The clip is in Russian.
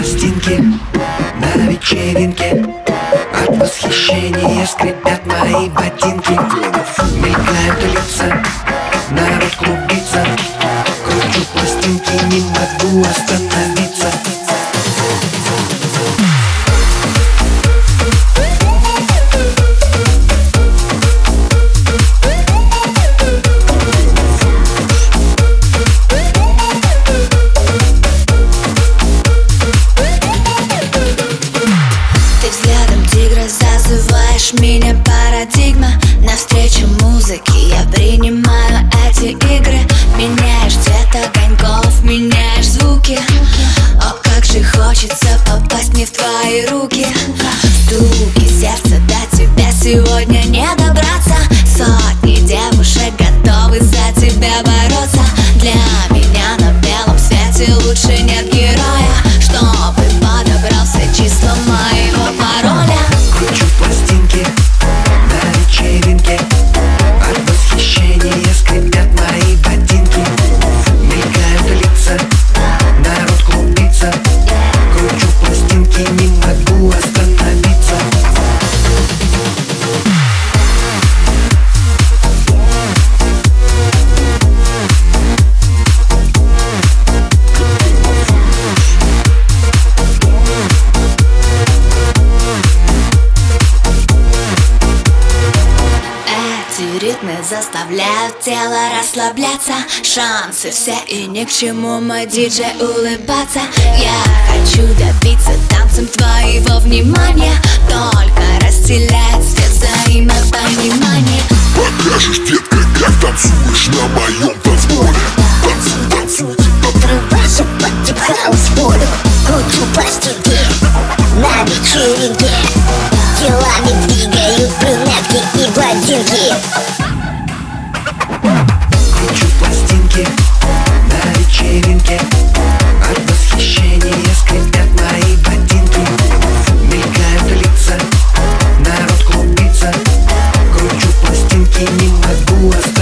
пластинки на вечеринке. От восхищения скрипят мои ботинки. Мелькают меня парадигма. Навстречу музыке я принимаю эти игры. Меняешь цвет огоньков, меняешь звуки. О, как же хочется попасть мне в твои руки. Стуки сердца до тебя сегодня не добраться. Сотни девушек готовы за тебя бороться. Для заставляют тело расслабляться. Шансы все и ни к чему. Мой диджей улыбаться. Я хочу добиться танцем твоего внимания. Только разделять свет взаимопонимания. Покажешь, детка, как танцуешь на моем танцполе. Танцуй, танцуй, Отрывайся под deep house полю. Кручу пластинки на вечеринке. Телами двигают брюнетки и блондинки лица, народ